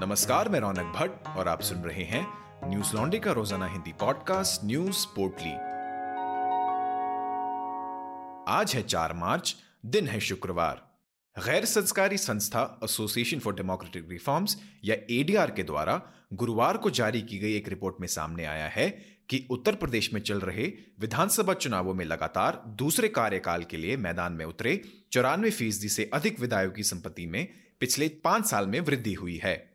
नमस्कार, मैं रौनक भट्ट और आप सुन रहे हैं न्यूज़ लॉन्ड्री का रोज़ाना हिंदी पॉडकास्ट न्यूज़ पोर्टली। आज है चार मार्च, दिन है शुक्रवार। गैर संस्कारी संस्था एसोसिएशन फॉर डेमोक्रेटिक रिफॉर्म्स या एडीआर के द्वारा गुरुवार को जारी की गई एक रिपोर्ट में सामने आया है कि उत्तर प्रदेश में चल रहे विधानसभा चुनावों में लगातार दूसरे कार्यकाल के लिए मैदान में उतरे, चौरानवे फ़ीसदी से अधिक विधायकों की संपत्ति में पिछले पाँच साल में वृद्धि हुई है।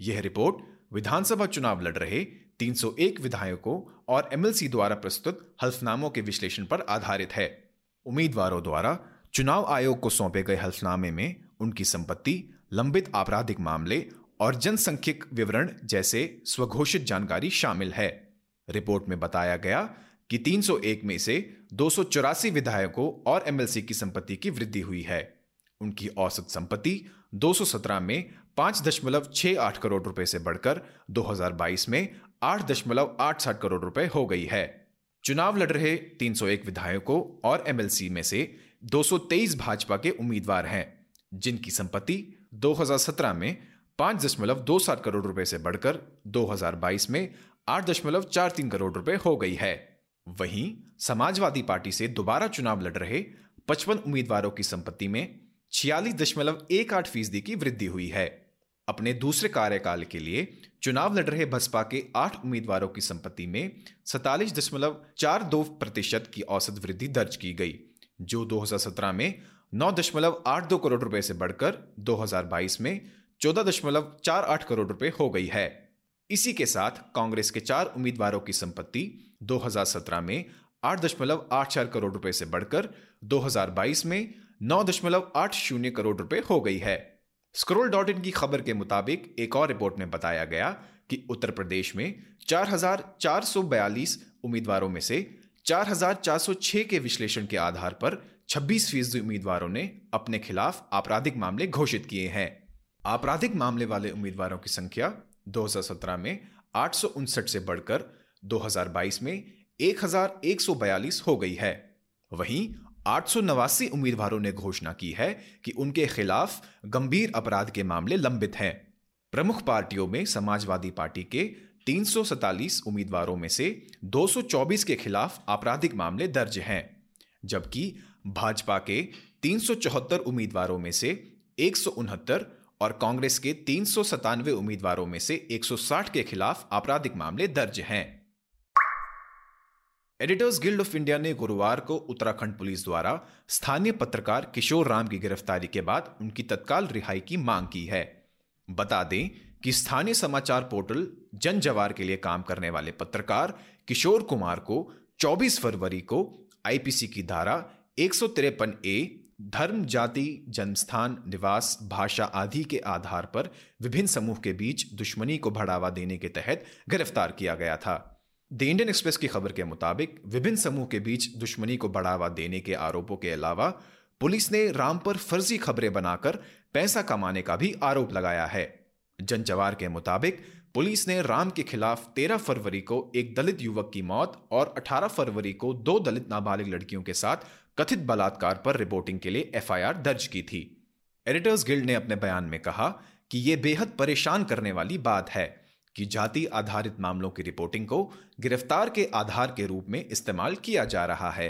यह रिपोर्ट विधानसभा चुनाव लड़ रहे 301 विधायकों और एमएलसी द्वारा प्रस्तुत हल्फनामों के विश्लेषण पर आधारित है। उम्मीदवारों द्वारा चुनाव आयोग को सौंपे गए हल्फनामे में उनकी संपत्ति, लंबित आपराधिक मामले और जनसंख्यक विवरण जैसे स्वघोषित जानकारी शामिल है। रिपोर्ट में बताया गया कि 301 में से दो सौ चौरासी विधायकों और एमएलसी की संपत्ति की वृद्धि हुई है। उनकी औसत संपत्ति 217 में पाँच दशमलव छह आठ करोड़ रुपए से बढ़कर 2022 में आठ दशमलव आठ साठ करोड़ रुपए हो गई है। चुनाव लड़ रहे 301 विधायकों और एमएलसी में से 223 भाजपा के उम्मीदवार हैं, जिनकी संपत्ति 2017 में पाँच दशमलव दो सात करोड़ रुपए से बढ़कर 2022 में आठ दशमलव चार तीन करोड़ रुपए हो गई है। वहीं समाजवादी पार्टी से दोबारा चुनाव लड़ रहे पचपन उम्मीदवारों की संपत्ति में छियालीस दशमलव एक आठ फ़ीसदी की वृद्धि हुई है। अपने दूसरे कार्यकाल के लिए चुनाव लड़ रहे बसपा के आठ उम्मीदवारों की संपत्ति में सैतालीस दशमलव चार दो प्रतिशत की औसत वृद्धि दर्ज की गई, जो 2017 में नौ दशमलव आठ दो करोड़ रुपए से बढ़कर 2022 में चौदह दशमलव चार आठ करोड़ रुपए हो गई है। इसी के साथ कांग्रेस के चार उम्मीदवारों की संपत्ति 2017 में आठ दशमलव आठ चार करोड़ रुपए से बढ़कर 2022 में नौ दशमलव आठ शून्य करोड़ रुपए हो गई है। स्क्रोल डॉट इन की खबर के मुताबिक एक और रिपोर्ट में बताया गया कि उत्तर प्रदेश में 4,442 उम्मीदवारों में से 4,406 के विश्लेषण के आधार पर 26 फ़ीसदी उम्मीदवारों ने अपने खिलाफ आपराधिक मामले घोषित किए हैं। आपराधिक मामले वाले उम्मीदवारों की संख्या 2017 में आठ सौ उनसठ से बढ़कर 2022 में 1,142 हो गई है। वहीं आठ उम्मीदवारों ने घोषणा की है कि उनके खिलाफ गंभीर अपराध के मामले लंबित हैं। प्रमुख पार्टियों में समाजवादी पार्टी के तीन उम्मीदवारों में से 224 के खिलाफ आपराधिक मामले दर्ज हैं, जबकि भाजपा के तीन सौ चौहत्तर उम्मीदवारों में से एक सौ उनहत्तर और कांग्रेस के तीन सौ सत्तानवे उम्मीदवारों में से 160 के खिलाफ आपराधिक मामले दर्ज हैं। एडिटर्स गिल्ड ऑफ़ इंडिया ने गुरुवार को उत्तराखंड पुलिस द्वारा स्थानीय पत्रकार किशोर राम की गिरफ्तारी के बाद उनकी तत्काल रिहाई की मांग की है। बता दें कि स्थानीय समाचार पोर्टल जन जवार के लिए काम करने वाले पत्रकार किशोर कुमार को 24 फरवरी को आईपीसी की धारा एक सौ तिरपन ए, धर्म, जाति जन्मस्थान निवास, भाषा आदि के आधार पर विभिन्न समूह के बीच दुश्मनी को बढ़ावा देने के तहत गिरफ़्तार किया गया था। द इंडियन एक्सप्रेस की खबर के मुताबिक, विभिन्न समूह के बीच दुश्मनी को बढ़ावा देने के आरोपों के अलावा, पुलिस ने राम पर फर्जी खबरें बनाकर पैसा कमाने का भी आरोप लगाया है। जनजवार के मुताबिक, पुलिस ने राम के खिलाफ 13 फरवरी को एक दलित युवक की मौत और 18 फरवरी को दो दलित नाबालिग लड़कियों के साथ कथित बलात्कार पर रिपोर्टिंग के लिए एफआईआर दर्ज की थी। एडिटर्स गिल्ड ने अपने बयान में कहा कि यह बेहद परेशान करने वाली बात है। कि जाति आधारित मामलों की रिपोर्टिंग को गिरफ़्तार के आधार के रूप में इस्तेमाल किया जा रहा है।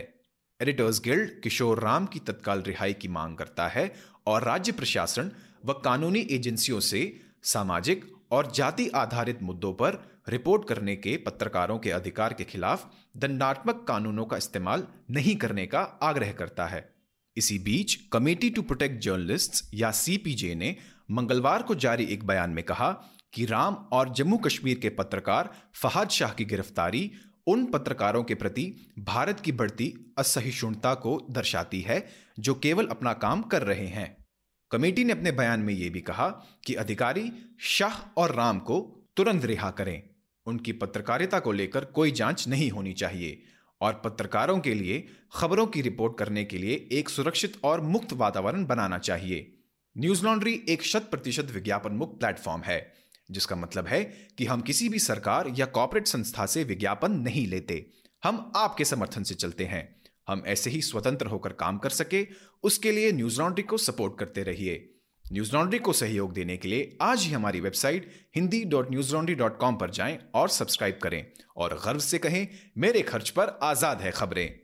एडिटर्स गिल्ड किशोर राम की तत्काल रिहाई की मांग करता है और राज्य प्रशासन व कानूनी एजेंसियों से सामाजिक और जाति आधारित मुद्दों पर रिपोर्ट करने के पत्रकारों के अधिकार के खिलाफ दंडात्मक कानूनों का इस्तेमाल नहीं करने का आग्रह करता है। इसी बीच कमेटी टू प्रोटेक्ट जर्नलिस्ट्स या सीपीजे ने मंगलवार को जारी एक बयान में कहा कि राम और जम्मू कश्मीर के पत्रकार फहाद शाह की गिरफ्तारी उन पत्रकारों के प्रति भारत की बढ़ती असहिष्णुता को दर्शाती है, जो केवल अपना काम कर रहे हैं। कमेटी ने अपने बयान में यह भी कहा कि अधिकारी शाह और राम को तुरंत रिहा करें। उनकी पत्रकारिता को लेकर कोई जाँच नहीं होनी चाहिए और पत्रकारों के लिए खबरों की रिपोर्ट करने के लिए एक सुरक्षित और मुक्त वातावरण बनाना चाहिए। न्यूज़ लॉन्ड्री एक शत प्रतिशत विज्ञापन मुक्त प्लेटफॉर्म है। जिसका मतलब है कि हम किसी भी सरकार या कॉपरेट संस्था से विज्ञापन नहीं लेते। हम आपके समर्थन से चलते हैं। हम ऐसे ही स्वतंत्र होकर काम कर सके, उसके लिए न्यूज़ लॉन्ड्री को सपोर्ट करते रहिए। न्यूज़ लॉन्ड्री को सहयोग देने के लिए आज ही हमारी website Hindi dot Newslaundry dot com पर जाएँ और सब्सक्राइब करें और गर्व से कहें, मेरे खर्च पर आज़ाद है खबरें।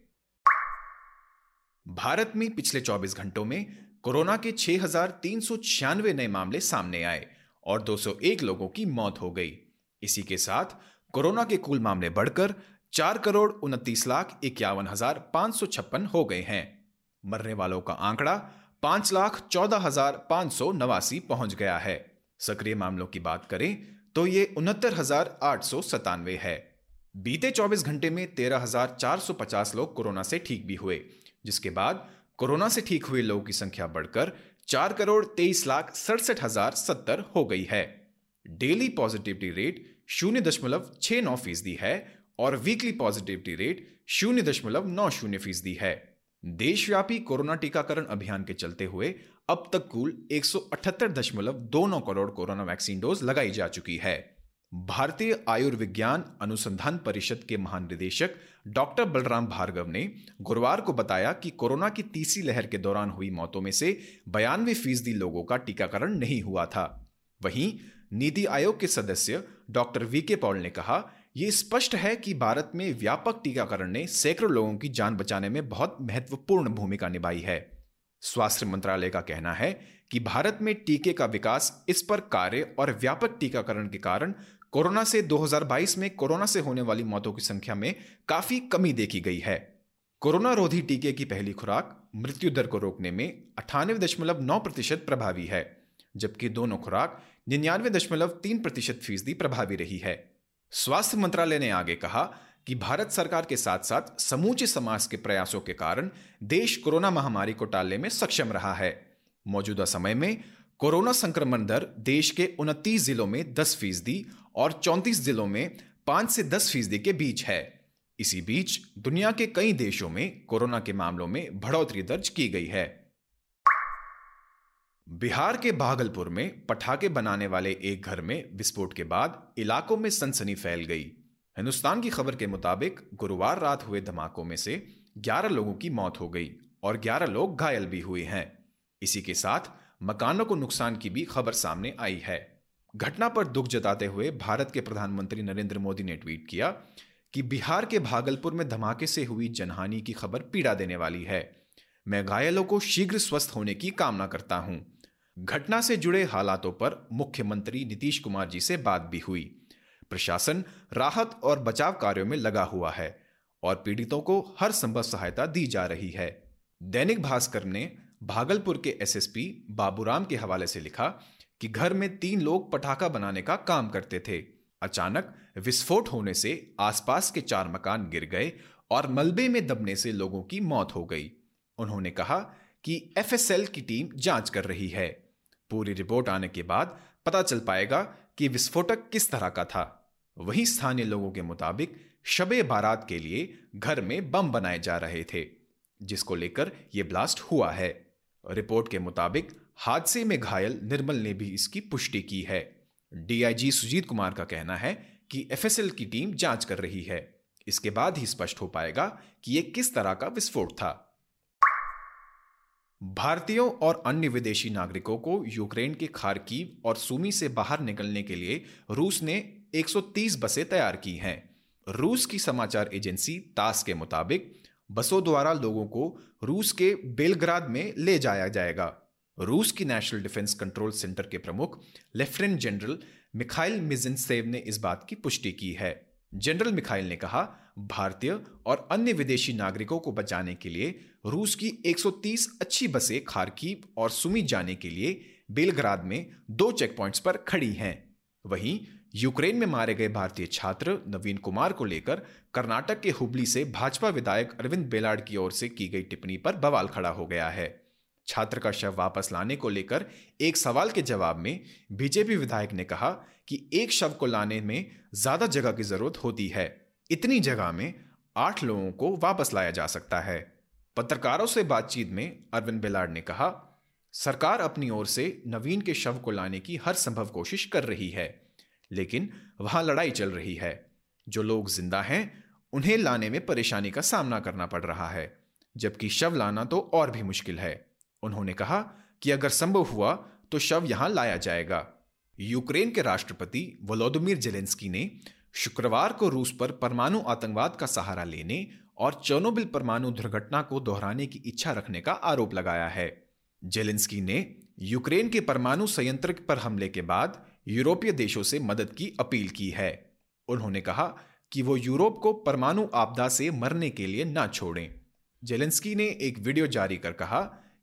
भारत में पिछले 24 घंटों में कोरोना के छह हज़ार तीन सौ छियानवे नए मामले सामने आए। और 201 लोगों की मौत हो गई। इसी के साथ कोरोना के कुल मामले बढ़कर चार करोड़ उनतीस लाख इक्यावन हज़ार पाँच सौ छप्पन हो गए हैं। मरने वालों का आंकड़ा पाँच लाख चौदह हज़ार पाँच सौ नवासी पहुँच गया है। सक्रिय मामलों की बात करें तो ये उनहत्तर हज़ार आठ सौ सतानवे है। बीते 24 घंटे में तेरह हज़ार चार सौ पचास लोग कोरोना से ठीक भी हुए, जिसके बाद कोरोना से ठीक हुए लोगों की संख्या बढ़कर चार करोड़ तेईस लाख सड़सठ हज़ार सत्तर हो गई है। डेली पॉजिटिविटी रेट शून्य दशमलव छह नौ फ़ीसदी है और वीकली पॉजिटिविटी रेट शून्य दशमलव नौ शून्य फ़ीसदी है। देशव्यापी कोरोना टीकाकरण अभियान के चलते हुए अब तक कुल एक करोड़ कोरोना वैक्सीन डोज लगाई जा चुकी है। भारतीय आयुर्विज्ञान अनुसंधान परिषद के महानिदेशक डॉक्टर बलराम भार्गव ने गुरुवार को बताया कि कोरोना की तीसरी लहर के दौरान हुई मौतों में से बयानवे फ़ीसदी लोगों का टीकाकरण नहीं हुआ था। वहीं नीति आयोग के सदस्य डॉक्टर वी के पॉल ने कहा यह स्पष्ट है कि भारत में व्यापक टीकाकरण ने सैकड़ों लोगों की जान बचाने में बहुत महत्वपूर्ण भूमिका निभाई है। स्वास्थ्य मंत्रालय का कहना है कि भारत में टीके का विकास इस पर कार्य और व्यापक टीकाकरण के कारण कोरोना से 2022 में कोरोना से होने वाली मौतों की संख्या में काफ़ी कमी देखी गई है। कोरोना रोधी टीके की पहली खुराक मृत्यु दर को रोकने में अठानवे दशमलव नौ प्रतिशत प्रभावी है, जबकि दोनों खुराक निन्यानवे दशमलव तीन प्रतिशत फ़ीसदी प्रभावी रही है। स्वास्थ्य मंत्रालय ने आगे कहा कि भारत सरकार के साथ साथ समूचे समाज के प्रयासों के कारण देश कोरोना महामारी को टालने में सक्षम रहा है। मौजूदा समय में कोरोना संक्रमण दर देश के उनतीस जिलों में दस फ़ीसदी और चौंतीस जिलों में पाँच से दस फ़ीसदी के बीच है। इसी बीच दुनिया के कई देशों में कोरोना के मामलों में बढ़ोतरी दर्ज की गई है। बिहार के भागलपुर में पटाखे बनाने वाले एक घर में विस्फोट के बाद इलाकों में सनसनी फैल गई। हिंदुस्तान की खबर के मुताबिक गुरुवार रात हुए धमाकों में से 11 लोगों की मौत हो गई और 11 लोग घायल भी हुए हैं। इसी के साथ मकानों को नुकसान की भी खबर सामने आई है। घटना पर दुख जताते हुए भारत के प्रधानमंत्री नरेंद्र मोदी ने ट्वीट किया कि बिहार के भागलपुर में धमाके से हुई जनहानि की खबर पीड़ा देने वाली है। मैं घायलों को शीघ्र स्वस्थ होने की कामना करता हूँ। घटना से जुड़े हालातों पर मुख्यमंत्री नीतीश कुमार जी से बात भी हुई। प्रशासन राहत और बचाव कार्यों में लगा हुआ है और पीड़ितों को हर संभव सहायता दी जा रही है। दैनिक भास्कर ने भागलपुर के एसएसपी बाबूराम के हवाले से लिखा कि घर में तीन लोग पटाखा बनाने का काम करते थे। अचानक विस्फोट होने से आसपास के चार मकान गिर गए और मलबे में दबने से लोगों की मौत हो गई। उन्होंने कहा कि एफएसएल की टीम जाँच कर रही है। पूरी रिपोर्ट आने के बाद पता चल पाएगा कि विस्फोटक किस तरह का था। वहीं स्थानीय लोगों के मुताबिक शबे बारात के लिए घर में बम बनाए जा रहे थे, जिसको लेकर यह ब्लास्ट हुआ है। रिपोर्ट के मुताबिक हादसे में घायल निर्मल ने भी इसकी पुष्टि की है। डीआईजी सुजीत कुमार का कहना है कि एफएसएल की टीम जाँच कर रही है। इसके बाद ही स्पष्ट हो पाएगा कि यह किस तरह का विस्फोट था। भारतीयों और अन्य विदेशी नागरिकों को यूक्रेन के खारकीव और सुमी से बाहर निकलने के लिए रूस ने 130 बसें तैयार की हैं। रूस की समाचार एजेंसी तास के मुताबिक बसों द्वारा लोगों को रूस के बेलग्राद में ले जाया जाएगा। रूस की नेशनल डिफेंस कंट्रोल सेंटर के प्रमुख लेफ्टिनेंट जनरल मिखाइल मिजिनसेव ने इस बात की पुष्टि की है। जनरल मिखाइल ने कहा, भारतीय और अन्य विदेशी नागरिकों को बचाने के लिए रूस की 130 अच्छी बसें खारकीव और सुमी जाने के लिए बेलग्राद में दो चेक पॉइंट्स पर खड़ी हैं। वहीं यूक्रेन में मारे गए भारतीय छात्र नवीन कुमार को लेकर कर्नाटक के हुबली से भाजपा विधायक अरविंद बेलाड की ओर से की गई टिप्पणी पर बवाल खड़ा हो गया है। छात्र का शव वापस लाने को लेकर एक सवाल के जवाब में बीजेपी विधायक ने कहा कि एक शव को लाने में ज़्यादा जगह की ज़रूरत होती है। इतनी जगह में आठ लोगों को वापस लाया जा सकता है। पत्रकारों से बातचीत में अरविंद बेलाड ने कहा, सरकार अपनी ओर से नवीन के शव को लाने की हर संभव कोशिश कर रही है, लेकिन वहाँ लड़ाई चल रही है। जो लोग ज़िंदा हैं, उन्हें लाने में परेशानी का सामना करना पड़ रहा है, जबकि शव लाना तो और भी मुश्किल है। उन्होंने कहा कि अगर संभव हुआ तो शव यहाँ लाया जाएगा। यूक्रेन के राष्ट्रपति वलोदिमिर जेलेंस्की ने शुक्रवार को रूस पर परमाणु आतंकवाद का सहारा लेने और चोनोबिल परमाणु दुर्घटना को दोहराने की इच्छा रखने का आरोप लगाया है। जेलेंस्की ने यूक्रेन के परमाणु संयंत्र पर हमले के बाद यूरोपीय देशों से मदद की अपील की है। उन्होंने कहा कि वो यूरोप को परमाणु आपदा से मरने के लिए ना छोड़ें। जेलेंस्की ने एक वीडियो जारी कर कहा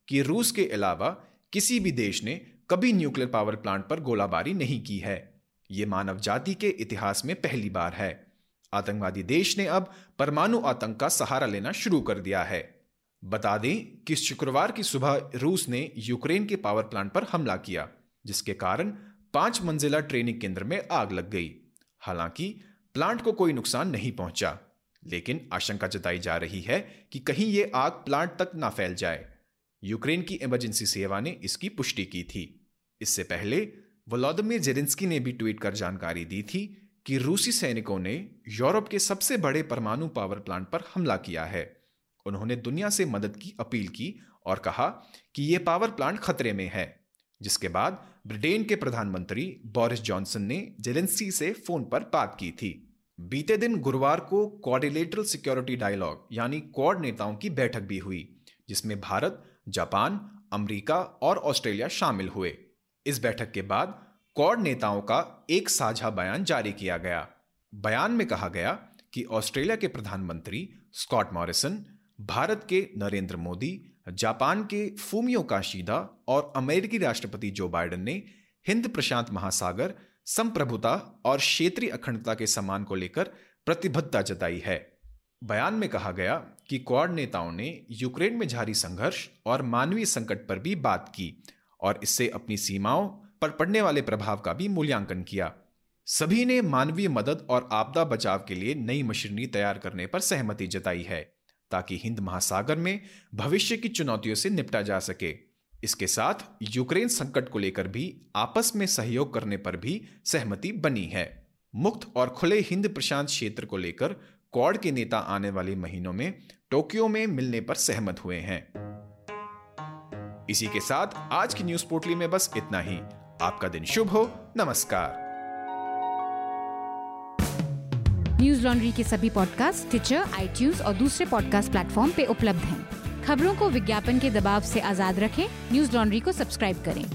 कि रूस के अलावा किसी भी देश ने कभी न्यूक्लियर पावर प्लांट पर गोलाबारी नहीं की है। ये मानव जाति के इतिहास में पहली बार है। आतंकवादी देश ने अब परमाणु आतंक का सहारा लेना शुरू कर दिया है। बता दें कि शुक्रवार की सुबह रूस ने यूक्रेन के पावर प्लांट पर हमला किया, जिसके कारण पाँच मंजिला ट्रेनिंग केंद्र में आग लग गई। हालाँकि प्लांट को कोई नुकसान नहीं पहुँचा, लेकिन आशंका जताई जा रही है कि कहीं ये आग प्लांट तक ना फैल जाए। यूक्रेन की इमरजेंसी सेवा ने इसकी पुष्टि की थी। इससे पहले वलोदिमिर जेरेंस्की ने भी ट्वीट कर जानकारी दी थी कि रूसी सैनिकों ने यूरोप के सबसे बड़े परमाणु पावर प्लांट पर हमला किया है। उन्होंने दुनिया से मदद की, अपील की और कहा कि यह पावर प्लांट खतरे में है। जिसके बाद ब्रिटेन के प्रधानमंत्री बोरिस जॉनसन ने जेलेंस्की से फ़ोन पर बात की थी। बीते दिन गुरुवार को कोऑर्डिनेटरल सिक्योरिटी डायलॉग, यानी क्वाड नेताओं की बैठक भी हुई, जिसमें भारत जापान, अमेरिका और ऑस्ट्रेलिया शामिल हुए। इस बैठक के बाद क्वाड नेताओं का एक साझा बयान जारी किया गया। बयान में कहा गया कि ऑस्ट्रेलिया के प्रधानमंत्री स्कॉट मॉरिसन, भारत के नरेंद्र मोदी, जापान के फूमियो काशीदा और अमेरिकी राष्ट्रपति जो बाइडन ने हिंद प्रशांत महासागर, संप्रभुता और क्षेत्रीय अखंडता के सम्मान को लेकर प्रतिबद्धता जताई है। बयान में कहा गया कि क्वाड नेताओं ने यूक्रेन में जारी संघर्ष और मानवीय संकट पर भी बात की और इससे अपनी सीमाओं पर पड़ने वाले प्रभाव का भी मूल्यांकन किया। सभी ने मानवीय मदद और आपदा बचाव के लिए नई मशीनरी तैयार करने पर सहमति जताई है, ताकि हिंद महासागर में भविष्य की चुनौतियों से निपटा जा सके। इसके साथ यूक्रेन संकट को लेकर भी आपस में सहयोग करने पर भी सहमति बनी है। मुक्त और खुले हिंद प्रशांत क्षेत्र को लेकर क्वाड के नेता आने वाले महीनों में टोक्यो में मिलने पर सहमत हुए हैं। इसी के साथ आज की न्यूज़ पोर्टली में बस इतना ही। आपका दिन शुभ हो। नमस्कार। न्यूज़ लॉन्ड्री के सभी पॉडकास्ट ट्विटर आईटीज और दूसरे पॉडकास्ट प्लेटफॉर्म पे उपलब्ध हैं। खबरों को विज्ञापन के दबाव से आज़ाद रखें। न्यूज़ लॉन्ड्री को सब्सक्राइब करें।